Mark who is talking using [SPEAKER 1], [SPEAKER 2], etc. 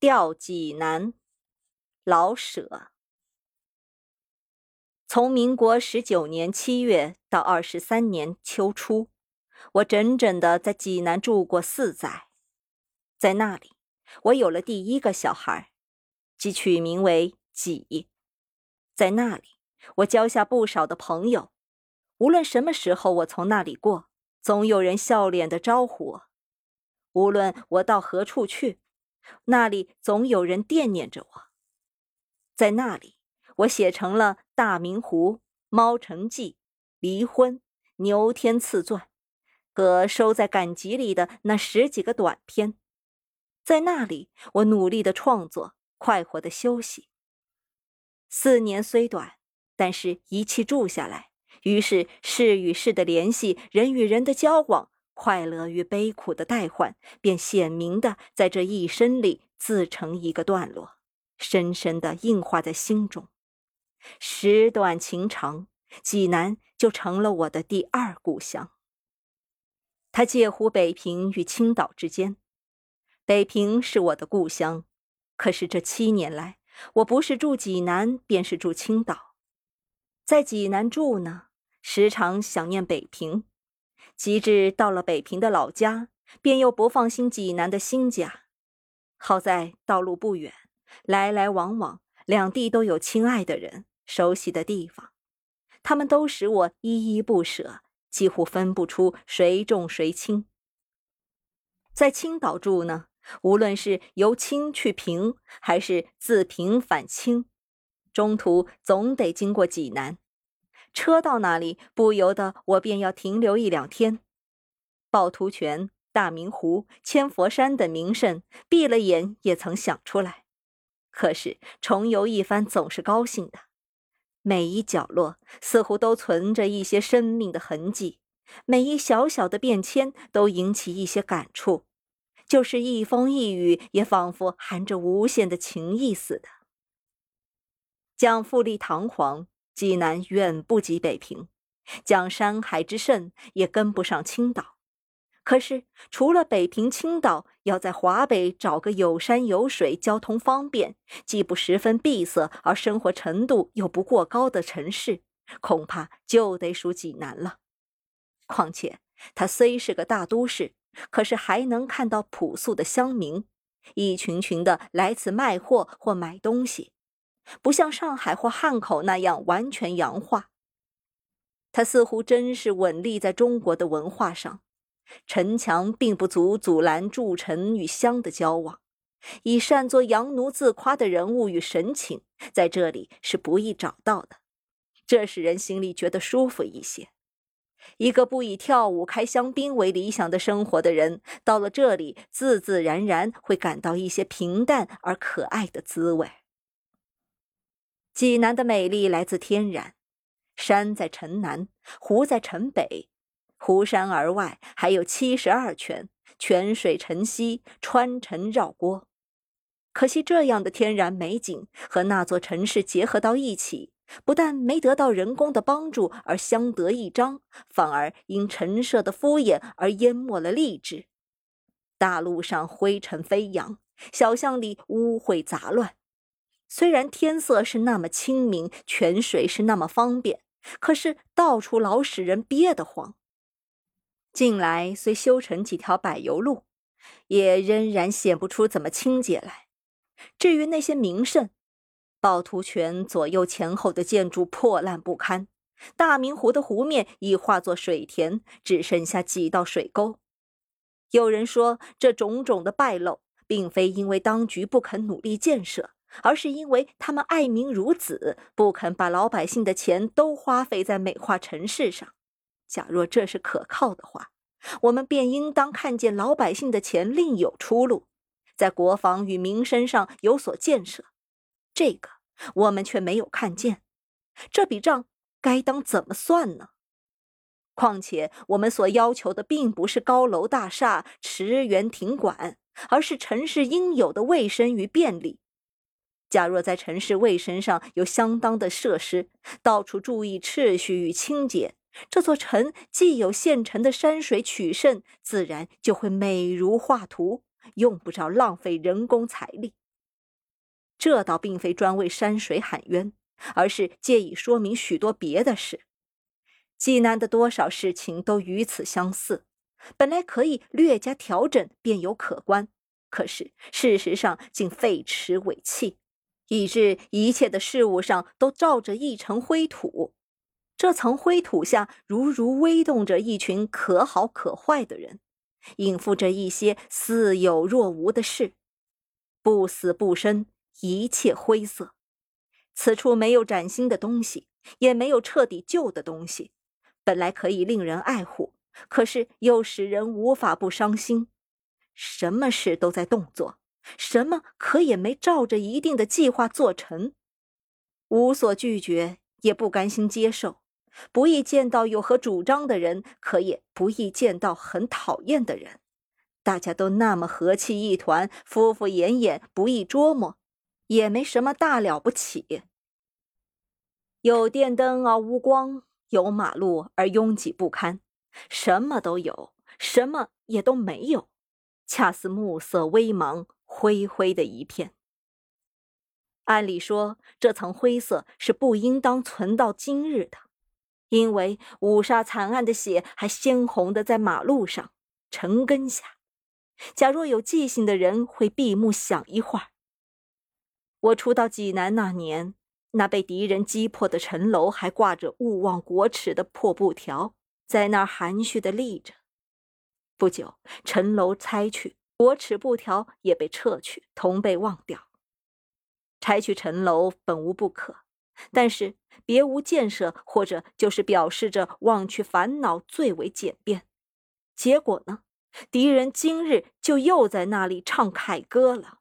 [SPEAKER 1] 调济南，老舍。从民国十九年七月到二十三年秋初，我整整的在济南住过四载。在那里，我有了第一个小孩，即取名为己。在那里，我交下不少的朋友。无论什么时候我从那里过，总有人笑脸的招呼我。无论我到何处去。那里总有人惦念着我。在那里，我写成了《大明湖》《猫城记》《离婚》《牛天赐传》和收在赶集里的那十几个短篇。在那里，我努力的创作，快活的休息。四年虽短，但是一气住下来，于是事与事的联系，人与人的交往。快乐与悲苦的代换，便显明的在这一生里自成一个段落，深深的印画在心中。时短情长，济南就成了我的第二故乡。它介乎北平与青岛之间。北平是我的故乡，可是这七年来，我不是住济南，便是住青岛。在济南住呢，时常想念北平。及至到了北平的老家，便又不放心济南的新家。好在道路不远，来来往往，两地都有亲爱的人、熟悉的地方，他们都使我依依不舍，几乎分不出谁重谁轻。在青岛住呢，无论是由青去平，还是自平返青，中途总得经过济南。车到那里，不由得我便要停留一两天。趵突泉、大明湖、千佛山等名胜，闭了眼也曾想出来。可是重游一番，总是高兴的。每一角落似乎都存着一些生命的痕迹，每一小小的变迁都引起一些感触，就是一风一雨，也仿佛含着无限的情意似的。讲富丽堂皇。济南远不及北平，讲山海之盛也跟不上青岛。可是除了北平、青岛，要在华北找个有山有水、交通方便、既不十分闭塞而生活程度又不过高的城市，恐怕就得数济南了。况且它虽是个大都市，可是还能看到朴素的乡民，一群群的来此卖货或买东西。不像上海或汉口那样完全洋化，它似乎真是稳立在中国的文化上。城墙并不足阻拦筑城与乡的交往，以善作洋奴自夸的人物与神情，在这里是不易找到的。这使人心里觉得舒服一些。一个不以跳舞、开香槟为理想的生活的人，到了这里，自自然然会感到一些平淡而可爱的滋味。济南的美丽来自天然，山在城南，湖在城北，湖山而外还有七十二泉，泉水晨曦，穿城绕郭。可惜这样的天然美景和那座城市结合到一起，不但没得到人工的帮助而相得益彰，反而因陈设的敷衍而淹没了励志。大路上灰尘飞扬，小巷里污秽杂乱。虽然天色是那么清明，泉水是那么方便，可是到处老使人憋得慌。近来虽修成几条柏油路，也仍然显不出怎么清洁来。至于那些名胜，趵突泉左右前后的建筑破烂不堪，大明湖的湖面已化作水田，只剩下几道水沟。有人说，这种种的败露，并非因为当局不肯努力建设。而是因为他们爱民如子，不肯把老百姓的钱都花费在美化城市上。假若这是可靠的话，我们便应当看见老百姓的钱另有出路，在国防与民生上有所建设。这个我们却没有看见。这笔账该当怎么算呢？况且我们所要求的并不是高楼大厦、池园亭馆，而是城市应有的卫生与便利。假若在城市卫生上有相当的设施，到处注意秩序与清洁，这座城既有现成的山水取胜，自然就会美如画图，用不着浪费人工财力。这倒并非专为山水喊冤，而是借以说明许多别的事。济南的多少事情都与此相似，本来可以略加调整便有可观，可是事实上竟废弛尾气，以致一切的事物上都罩着一层灰土。这层灰土下，如如微动着一群可好可坏的人，应付着一些似有若无的事，不死不生，一切灰色。此处没有崭新的东西，也没有彻底旧的东西。本来可以令人爱护，可是又使人无法不伤心。什么事都在动作，什么可也没照着一定的计划做成。无所拒绝，也不甘心接受。不易见到有何主张的人，可也不易见到很讨厌的人。大家都那么和气一团，敷敷衍衍，不易捉摸，也没什么大了不起。有电灯而无光。有马路而拥挤不堪，什么都有，什么也都没有，恰似暮色微茫，灰灰的一片。按理说，这层灰色是不应当存到今日的，因为五杀惨案的血还鲜红的在马路上、城根下。假若有记性的人，会闭目想一会儿。我初到济南那年。那被敌人击破的城楼还挂着勿忘国耻的破布条，在那儿含蓄的立着。不久，城楼拆去，国耻布条也被撤去，同被忘掉。拆去城楼本无不可，但是别无建设，或者就是表示着忘去烦恼最为简便。结果呢？敌人今日就又在那里唱凯歌了。